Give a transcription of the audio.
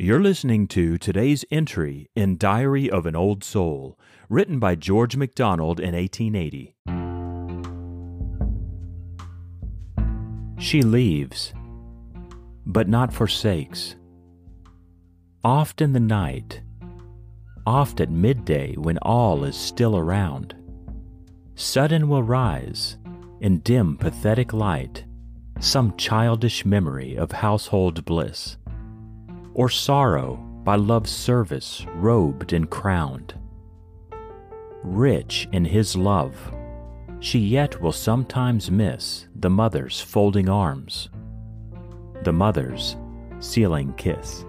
You're listening to today's entry in Diary of an Old Soul, written by George MacDonald in 1880. She leaves, but not forsakes. Oft in the night, oft at midday when all is still around, sudden will rise, in dim pathetic light, some childish memory of household bliss or sorrow by love's service robed and crowned. Rich in his love, she yet will sometimes miss the mother's folding arms, the mother's sealing kiss.